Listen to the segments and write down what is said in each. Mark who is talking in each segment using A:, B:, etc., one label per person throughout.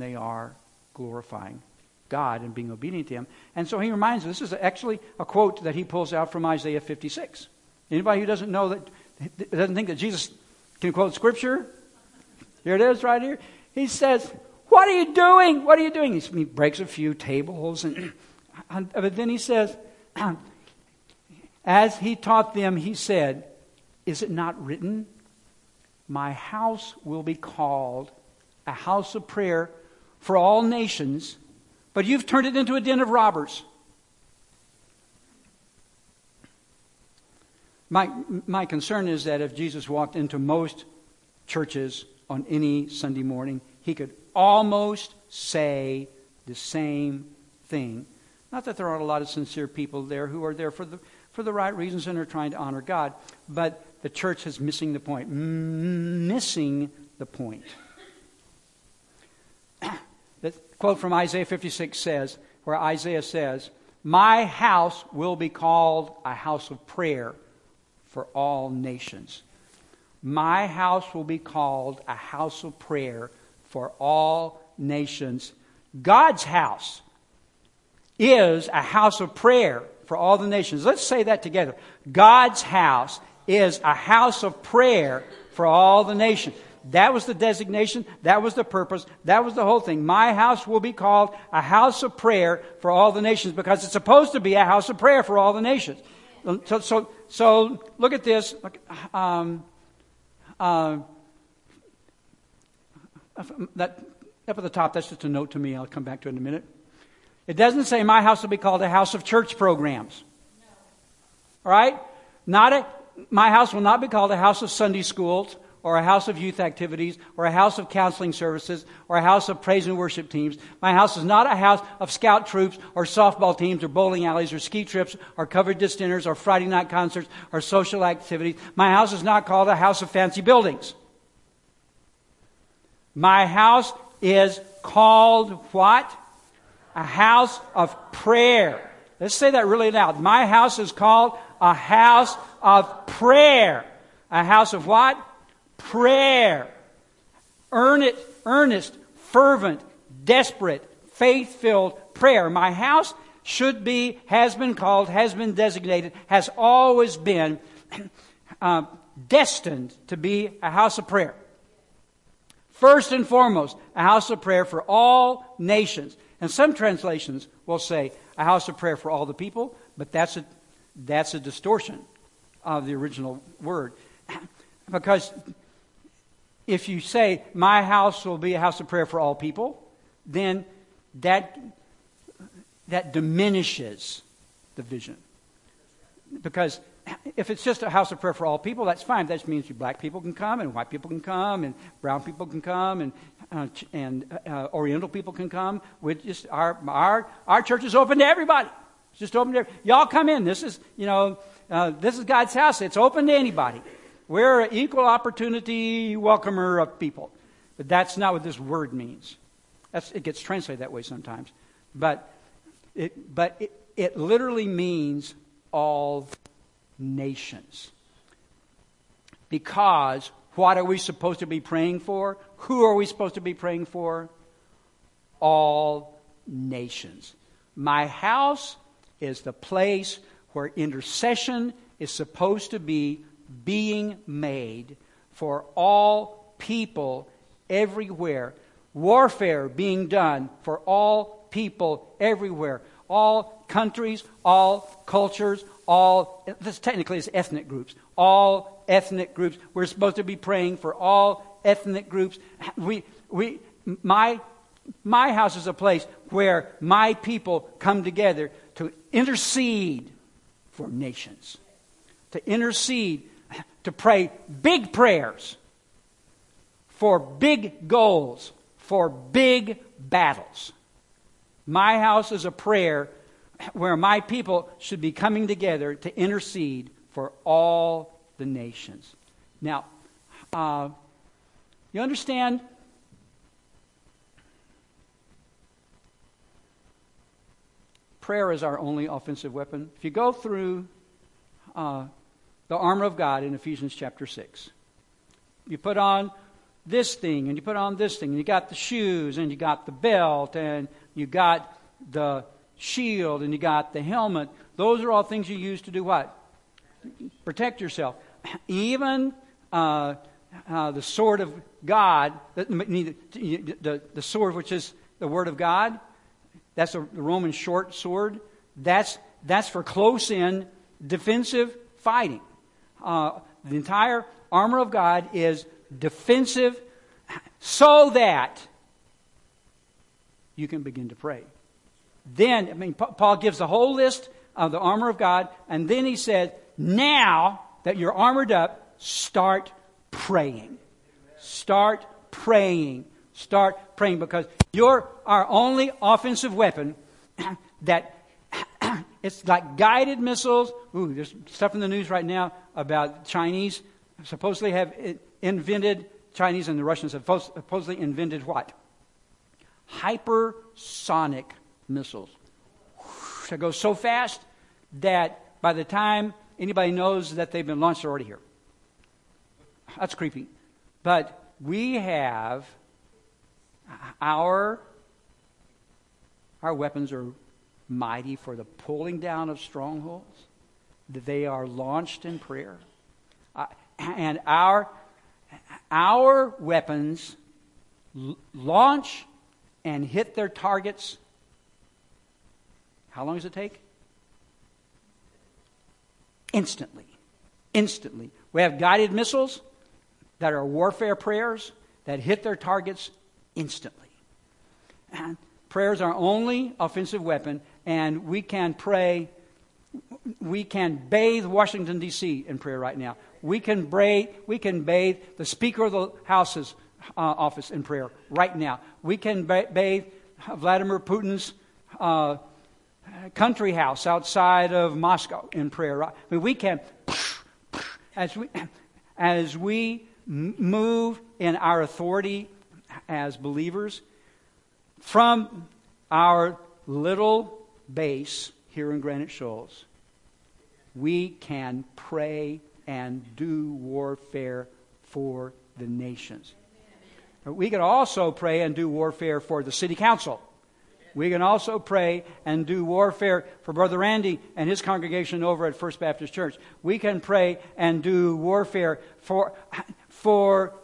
A: they are glorifying God and being obedient to Him. And so he reminds us this is actually a quote that he pulls out from Isaiah 56. Anybody who doesn't know that, doesn't think that Jesus can quote Scripture, here it is right here. He says, What are you doing? What are you doing? He breaks a few tables. And, but then he says, As he taught them, he said, Is it not written? My house will be called a house of prayer for all nations, but you've turned it into a den of robbers. My, my concern is that if Jesus walked into most churches on any Sunday morning, he could almost say the same thing. Not that there aren't a lot of sincere people there who are there for the, for the right reasons and are trying to honor God, but the church is missing the point. Missing the point. The quote from Isaiah 56 says, where Isaiah says, My house will be called a house of prayer for all nations. My house will be called a house of prayer for all nations. God's house is a house of prayer for all the nations. Let's say that together. God's house is a house of prayer for all the nations. That was the designation. That was the purpose. That was the whole thing. My house will be called a house of prayer for all the nations because it's supposed to be a house of prayer for all the nations. So, so, so look at this. Um, uh, that up at the top, that's just a note to me. I'll come back to it in a minute. It doesn't say my house will be called a house of church programs. No. All right? Not a, my house will not be called a house of Sunday schools or a house of youth activities, or a house of counseling services, or a house of praise and worship teams. My house is not a house of scout troops, or softball teams, or bowling alleys, or ski trips, or covered dish dinners, or Friday night concerts, or social activities. My house is not called a house of fancy buildings. My house is called what? A house of prayer. Let's say that really loud. My house is called a house of prayer. A house of what? Prayer. Earnest, earnest, fervent, desperate, faith filled prayer. My house should be, has been called, has been designated, has always been uh, destined to be a house of prayer. First and foremost, a house of prayer for all nations. And some translations will say a house of prayer for all the people, but that's a, that's a distortion of the original word. because if you say, My house will be a house of prayer for all people, then that, that diminishes the vision. Because if it's just a house of prayer for all people, that's fine. That just means black people can come, and white people can come, and brown people can come, and, uh, and uh, Oriental people can come. We just, our, our, our church is open to everybody. It's just open to. Y'all come in. This is, you know, uh, this is God's house. It's open to anybody. We're an equal opportunity welcomer of people. But that's not what this word means. That's, it gets translated that way sometimes. But it, but it, it literally means all nations. Because what are we supposed to be praying for? Who are we supposed to be praying for? All nations. My house is the place where intercession is supposed to be being made for all people everywhere. Warfare being done for all people everywhere. All countries, all cultures, all, this technically is ethnic groups. All ethnic groups. We're supposed to be praying for all ethnic groups. We, we, my, my house is a place where my people come together to intercede for nations. To intercede to pray big prayers for big goals, for big battles. My house is a prayer where my people should be coming together to intercede for all the nations. Now, uh, you understand? Prayer is our only offensive weapon. If you go through uh, the armor of God in Ephesians chapter 6. You put on this thing, and you put on this thing, and you got the shoes, and you got the belt, and you got the shield, and you got the helmet. Those are all things you use to do what? Protect yourself. Even uh, uh, the sword of God, the, the, the, sword which is the word of God, that's a Roman short sword. That's, that's for close in defensive fighting. Uh, the entire armor of God is defensive so that you can begin to pray. Then, I mean, Paul gives the whole list of the armor of God, and then he says, now that you're armored up, start praying. Start praying. Start praying because you're our only offensive weapon that it's like guided missiles. Ooh, there's stuff in the news right now about Chinese supposedly have invented Chinese and the Russians have supposedly invented what? Hypersonic missiles. That go so fast that by the time anybody knows that they've been launched, they're already here. That's creepy. But we have uh, our our weapons are mighty for the pulling down of strongholds. They are launched in prayer, uh, and our our weapons l- launch and hit their targets. How long does it take? Instantly. Instantly. We have guided missiles that are warfare prayers that hit their targets instantly. And prayers are only offensive weapon, and we can pray. We can bathe Washington D.C. in prayer right now. We can bathe. We can bathe the Speaker of the House's uh, office in prayer right now. We can bathe Vladimir Putin's uh, country house outside of Moscow in prayer. I mean, we can as we as we move in our authority as believers from our little base here in Granite Shoals, we can pray and do warfare for the nations. We can also pray and do warfare for the city council. We can also pray and do warfare for Brother Randy and his congregation over at First Baptist Church. We can pray and do warfare for for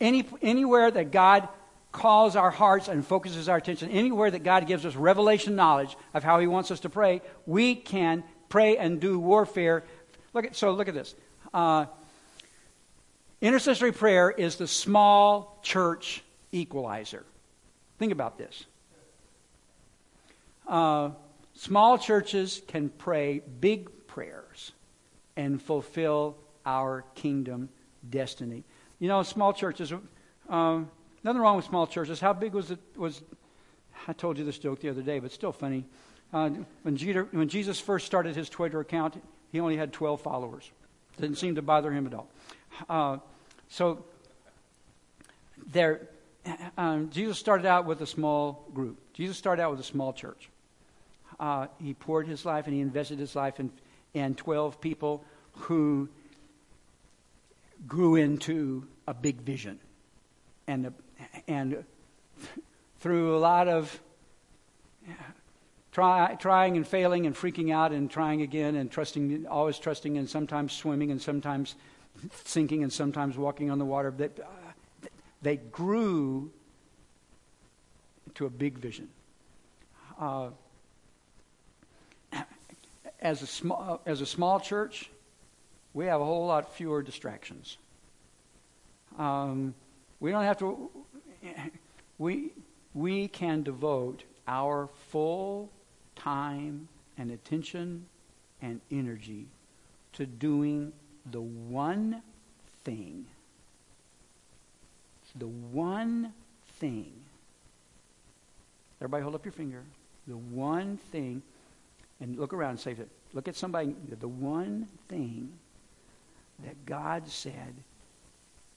A: any, anywhere that God calls our hearts and focuses our attention, anywhere that God gives us revelation knowledge of how He wants us to pray, we can pray and do warfare. Look at, so look at this. Uh, intercessory prayer is the small church equalizer. Think about this. Uh, small churches can pray big prayers and fulfill our kingdom destiny. You know, small churches, um, nothing wrong with small churches. How big was it? Was I told you this joke the other day, but still funny. Uh, when, Jeter, when Jesus first started his Twitter account, he only had 12 followers. Didn't seem to bother him at all. Uh, so there, um, Jesus started out with a small group. Jesus started out with a small church. Uh, he poured his life and he invested his life in, in 12 people who grew into a big vision. And, and through a lot of try, trying and failing and freaking out and trying again and trusting, always trusting and sometimes swimming and sometimes sinking and sometimes walking on the water, they, they grew to a big vision. Uh, as a small as a small church, we have a whole lot fewer distractions. Um, we don't have to, we, we can devote our full time and attention and energy to doing the one thing. The one thing. Everybody hold up your finger. The one thing, and look around and say, look at somebody, the one thing that God said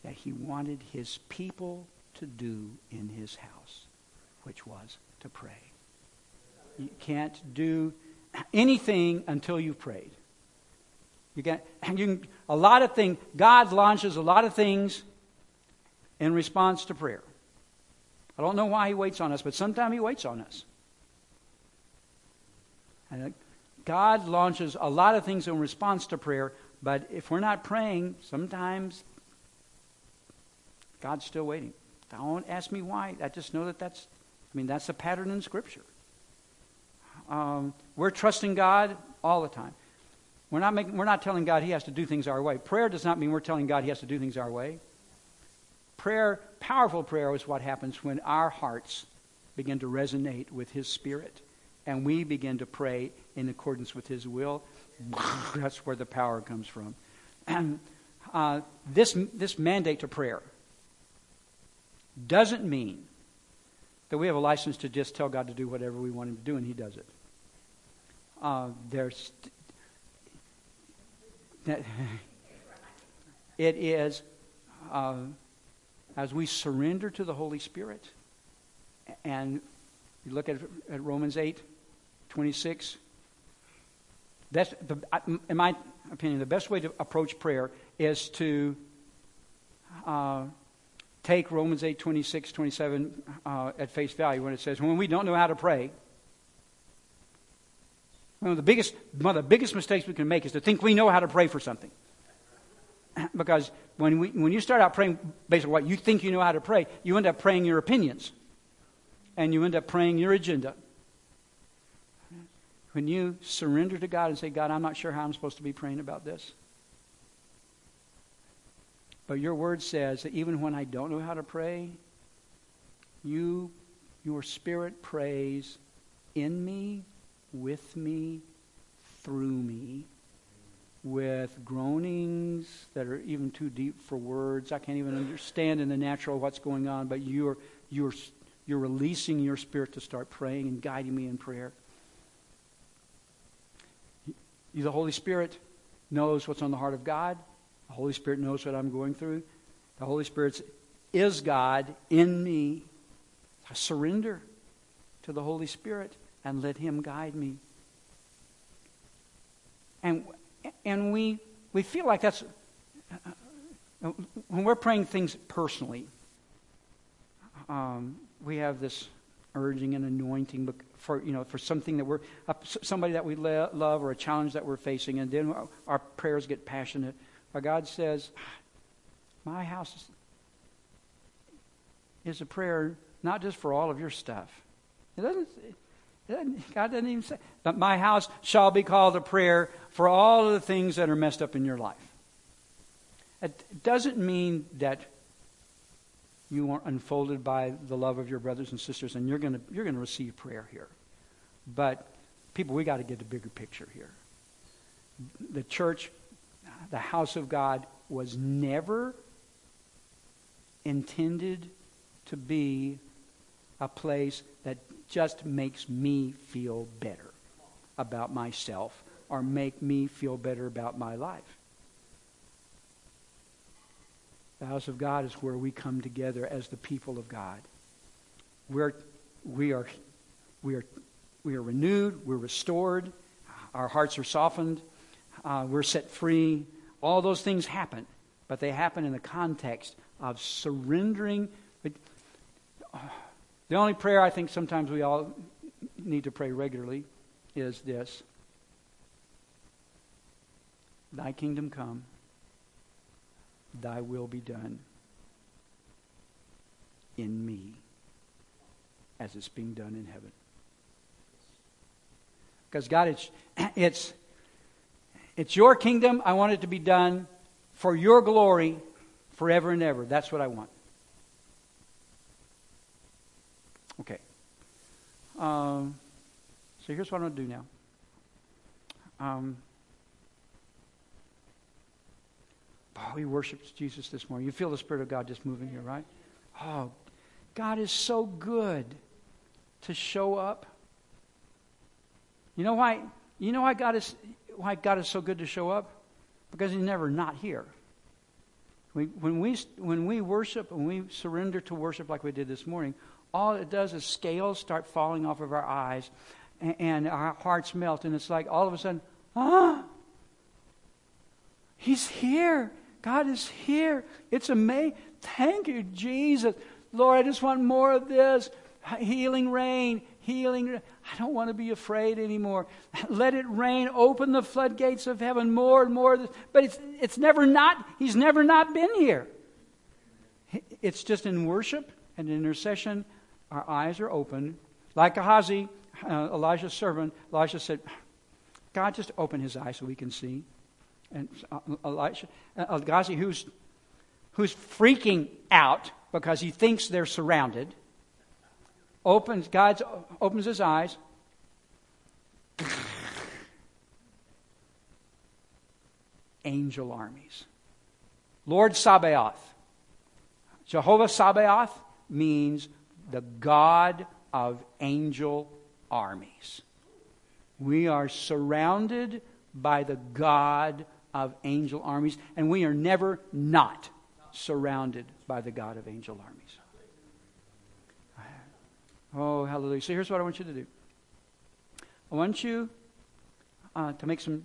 A: that he wanted his people to do in his house, which was to pray. You can't do anything until you've prayed. You get you can, a lot of things. God launches a lot of things in response to prayer. I don't know why He waits on us, but sometimes He waits on us. And uh, God launches a lot of things in response to prayer, but if we're not praying, sometimes God's still waiting. Don't ask me why. I just know that that's, I mean, that's a pattern in Scripture. Um, we're trusting God all the time. We're not, making, we're not telling God He has to do things our way. Prayer does not mean we're telling God He has to do things our way. Prayer, powerful prayer, is what happens when our hearts begin to resonate with His Spirit and we begin to pray in accordance with His will. That's where the power comes from. And uh, this, this mandate to prayer doesn't mean that we have a license to just tell God to do whatever we want Him to do, and He does it. Uh, there's it is uh, as we surrender to the Holy Spirit, and you look at, at Romans 8 26. That's the, in my opinion, the best way to approach prayer is to uh, take Romans 8 26, 27 uh, at face value when it says, when we don't know how to pray, one of the biggest, one of the biggest mistakes we can make is to think we know how to pray for something. because when, we, when you start out praying based on what you think you know how to pray, you end up praying your opinions. And you end up praying your agenda. When you surrender to God and say, God, I'm not sure how I'm supposed to be praying about this. But your word says that even when I don't know how to pray, you, your spirit prays in me with me, through me, with groanings that are even too deep for words. I can't even understand in the natural what's going on, but you're, you're, you're releasing your spirit to start praying and guiding me in prayer. The Holy Spirit knows what's on the heart of God. The Holy Spirit knows what I'm going through. The Holy Spirit is God in me. I surrender to the Holy Spirit and let Him guide me. And, and we, we feel like that's, uh, when we're praying things personally, um, we have this urging and anointing for, you know, for something that we're, somebody that we love or a challenge that we're facing, and then our prayers get passionate. God says, my house is, a prayer not just for all of your stuff. It doesn't, God doesn't even say, but my house shall be called a prayer for all of the things that are messed up in your life. It doesn't mean that you are unfolded by the love of your brothers and sisters and you're going to you're going to receive prayer here. But people, we got to get the bigger picture here. The church, the house of God, was never intended to be a place that just makes me feel better about myself or make me feel better about my life. The house of God is where we come together as the people of God. We're, we, are, we, are, we are renewed, we're restored, our hearts are softened, uh, we're set free. All those things happen, but they happen in the context of surrendering. Uh, the only prayer I think sometimes we all need to pray regularly is this Thy kingdom come, thy will be done in me as it's being done in heaven. Because God, it's, it's, it's your kingdom. I want it to be done for your glory forever and ever. That's what I want. Okay. Um, so here's what I'm going to do now. Um, oh, we worshiped Jesus this morning. You feel the Spirit of God just moving here, right? Oh, God is so good to show up. You know why? You know why God is why God is so good to show up? Because He's never not here. When we when we worship and we surrender to worship like we did this morning, all it does is scales start falling off of our eyes and, and our hearts melt. And it's like all of a sudden, ah, he's here. God is here. It's amazing. Thank you, Jesus. Lord, I just want more of this. Healing rain, healing. I don't want to be afraid anymore. Let it rain. Open the floodgates of heaven more and more. But it's, it's never not, he's never not been here. It's just in worship and intercession, our eyes are open. Like Gehazi, uh, Elijah's servant, Elijah said, God, just open his eyes so we can see. And uh, Elijah, uh, Gehazi, who's, who's freaking out because he thinks they're surrounded, opens, God opens his eyes. Angel armies. Lord Sabaoth. Jehovah Sabaoth means the God of angel armies. We are surrounded by the God of angel armies, and we are never not surrounded by the God of angel armies. Hallelujah. So here's what I want you to do I want you uh, to make some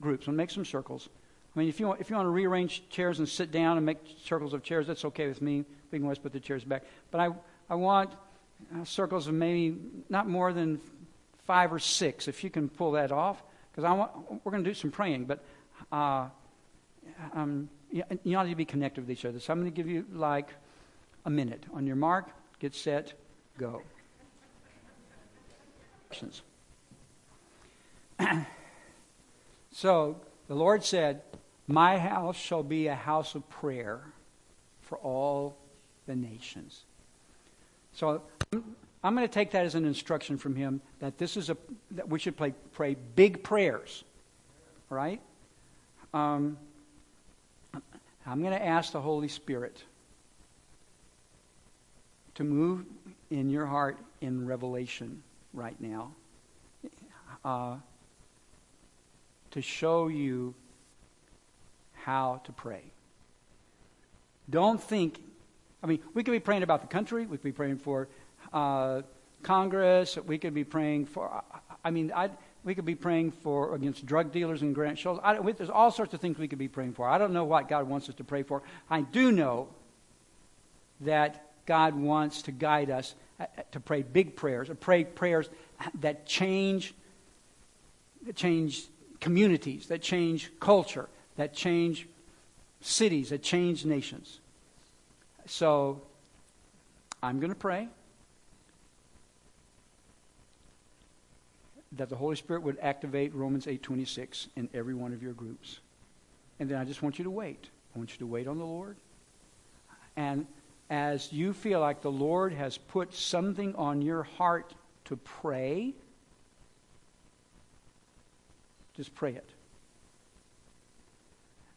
A: groups, and make some circles. I mean, if you, want, if you want to rearrange chairs and sit down and make circles of chairs, that's okay with me. We can always put the chairs back. But I, I want uh, circles of maybe not more than five or six, if you can pull that off, because I want, we're going to do some praying. But uh, um, you, you ought to be connected with each other. So I'm going to give you like a minute. On your mark, get set, go. So the Lord said, My house shall be a house of prayer for all the nations. So I'm going to take that as an instruction from him that this is a that we should pray, pray big prayers, right? Um, I'm going to ask the Holy Spirit to move in your heart in revelation right now, uh, to show you how to pray. Don't think. I mean, we could be praying about the country. We could be praying for uh, Congress. We could be praying for, I mean, I, we could be praying for against drug dealers and Granite Shoals. I, there's all sorts of things we could be praying for. I don't know what God wants us to pray for. I do know that God wants to guide us Uh, uh, to pray big prayers, to pray prayers that change, that change communities, that change culture, that change cities, that change nations. So I'm going to pray. that the Holy Spirit would activate Romans 8:26 in every one of your groups. And then I just want you to wait. I want you to wait on the Lord. And as you feel like the Lord has put something on your heart to pray, just pray it.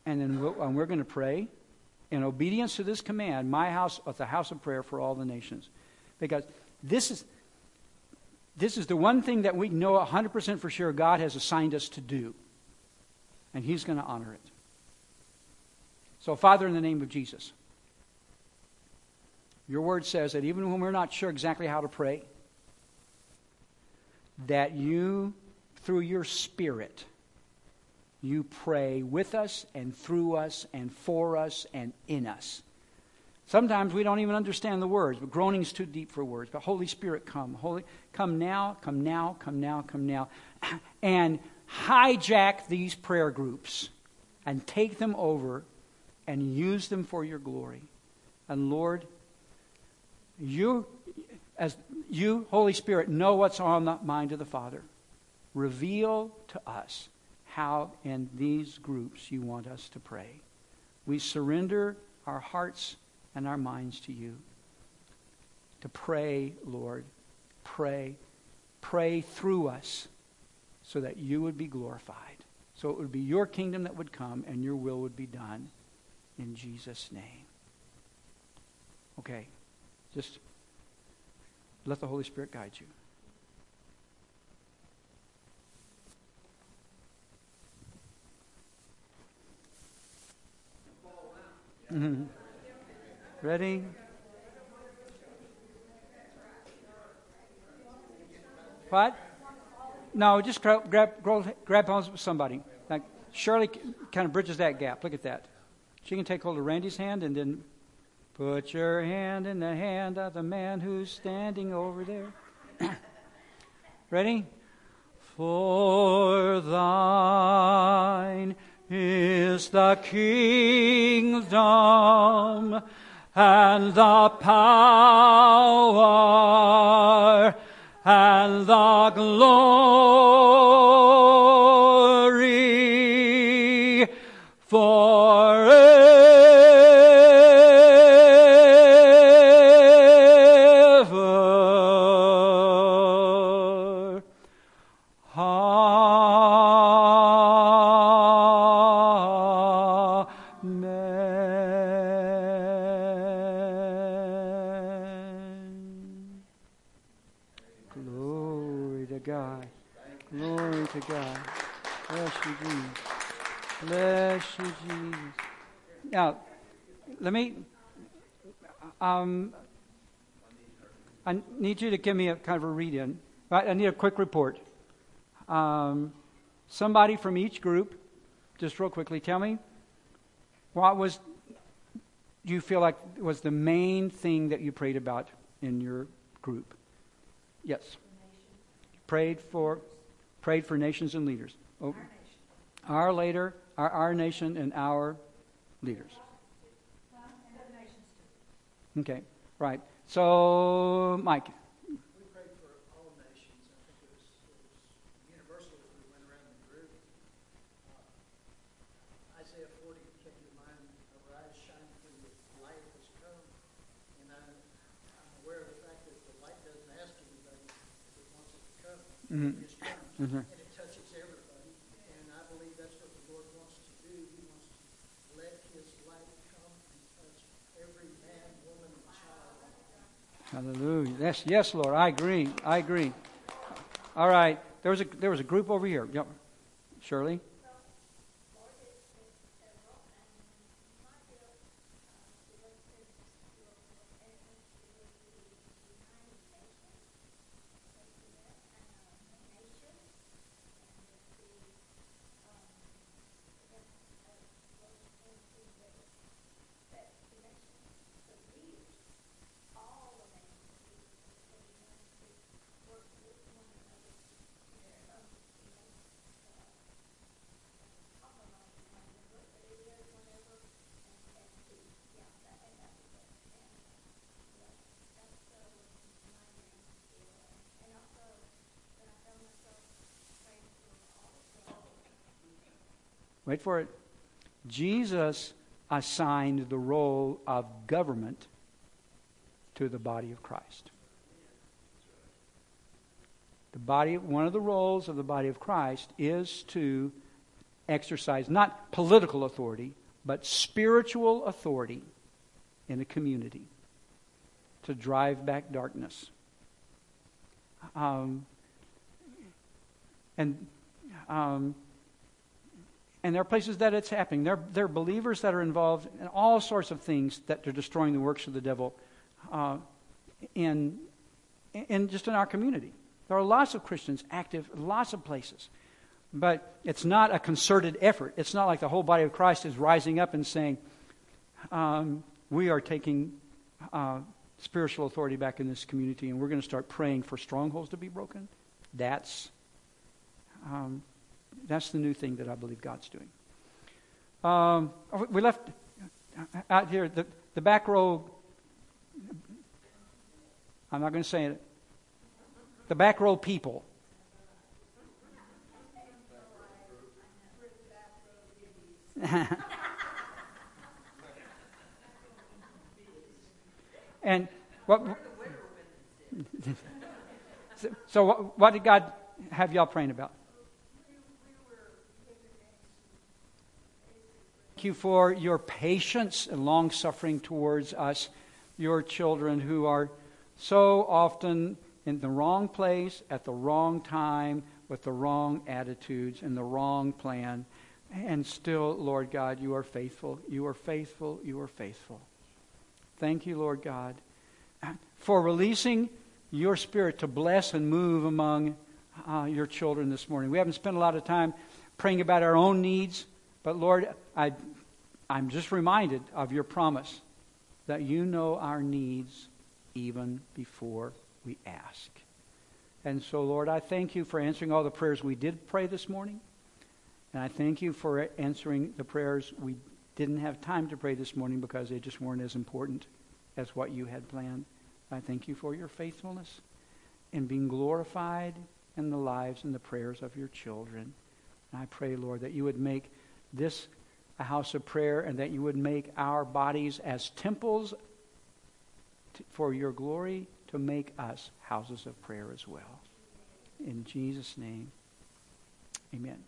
A: And then we we are going to pray in obedience to this command, my house is the house of prayer for all the nations. Because this is this is the one thing that we know 100% for sure God has assigned us to do. And He's going to honor it. So, Father, in the name of Jesus, your word says that even when we're not sure exactly how to pray, that you, through your Spirit, you pray with us and through us and for us and in us. Sometimes we don't even understand the words, but groaning's too deep for words. But Holy Spirit, come. Holy, come now, come now, come now, come now. And hijack these prayer groups and take them over and use them for your glory. And Lord, you, as you, Holy Spirit, know what's on the mind of the Father. Reveal to us how in these groups you want us to pray. We surrender our hearts and our minds to you. To pray, Lord, pray, pray through us so that you would be glorified. So it would be your kingdom that would come and your will would be done in Jesus' name. Okay, just let the Holy Spirit guide you. Mm-hmm. Ready? What? No, just grab, grab, grab, grab with somebody. Like Shirley kind of bridges that gap. Look at that. She can take hold of Randy's hand and then put your hand in the hand of the man who's standing over there. Ready? For thine is the kingdom and the power and the glory God. Glory to God. Bless you, Jesus. Bless you, Jesus. Now, let me. Um, I need you to give me a kind of a read in. I need a quick report. Um, somebody from each group, just real quickly, tell me what was you feel like was the main thing that you prayed about in your group? Yes. Prayed for prayed for nations and leaders. Oh, our later, our, our nation and our leaders. Okay, right. So, Mike.
B: We prayed for all nations. I think it was, it was universal as we went around the group. Uh, Isaiah 40 came to mind, arise, shine, for your light has come. And I'm, I'm aware of the fact that the light doesn't ask anybody if it wants it to come.
A: Mhm.
B: It just comes.
A: Mhm.
B: And it touches everybody. And I believe that's what the Lord wants to do. He wants to let his light come and touch every man, woman, and child.
A: Hallelujah. Yes, yes, Lord. I agree. I agree. All right. There was a there was a group over here. Yep. Shirley. Wait for it. Jesus assigned the role of government to the body of Christ. The body, one of the roles of the body of Christ is to exercise not political authority, but spiritual authority in a community to drive back darkness. Um, and um, and there are places that it's happening. There, there are believers that are involved in all sorts of things that are destroying the works of the devil uh, in, in just in our community. There are lots of Christians active, lots of places. But it's not a concerted effort. It's not like the whole body of Christ is rising up and saying, um, we are taking uh, spiritual authority back in this community and we're going to start praying for strongholds to be broken. That's, um, that's the new thing that I believe God's doing. Um, we left out here the, the back row. I'm not going to say it. The back row people. and what? so, so what, what did God have y'all praying about? You for your patience and long suffering towards us, your children who are so often in the wrong place at the wrong time with the wrong attitudes and the wrong plan. And still, Lord God, you are faithful. You are faithful. You are faithful. Thank you, Lord God, for releasing your spirit to bless and move among uh, your children this morning. We haven't spent a lot of time praying about our own needs, but Lord, I, I'm just reminded of your promise that you know our needs even before we ask. And so, Lord, I thank you for answering all the prayers we did pray this morning. And I thank you for answering the prayers we didn't have time to pray this morning because they just weren't as important as what you had planned. I thank you for your faithfulness and being glorified in the lives and the prayers of your children. And I pray, Lord, that you would make this a house of prayer and that you would make our bodies as temples to, for your glory to make us houses of prayer as well. In Jesus' name, amen.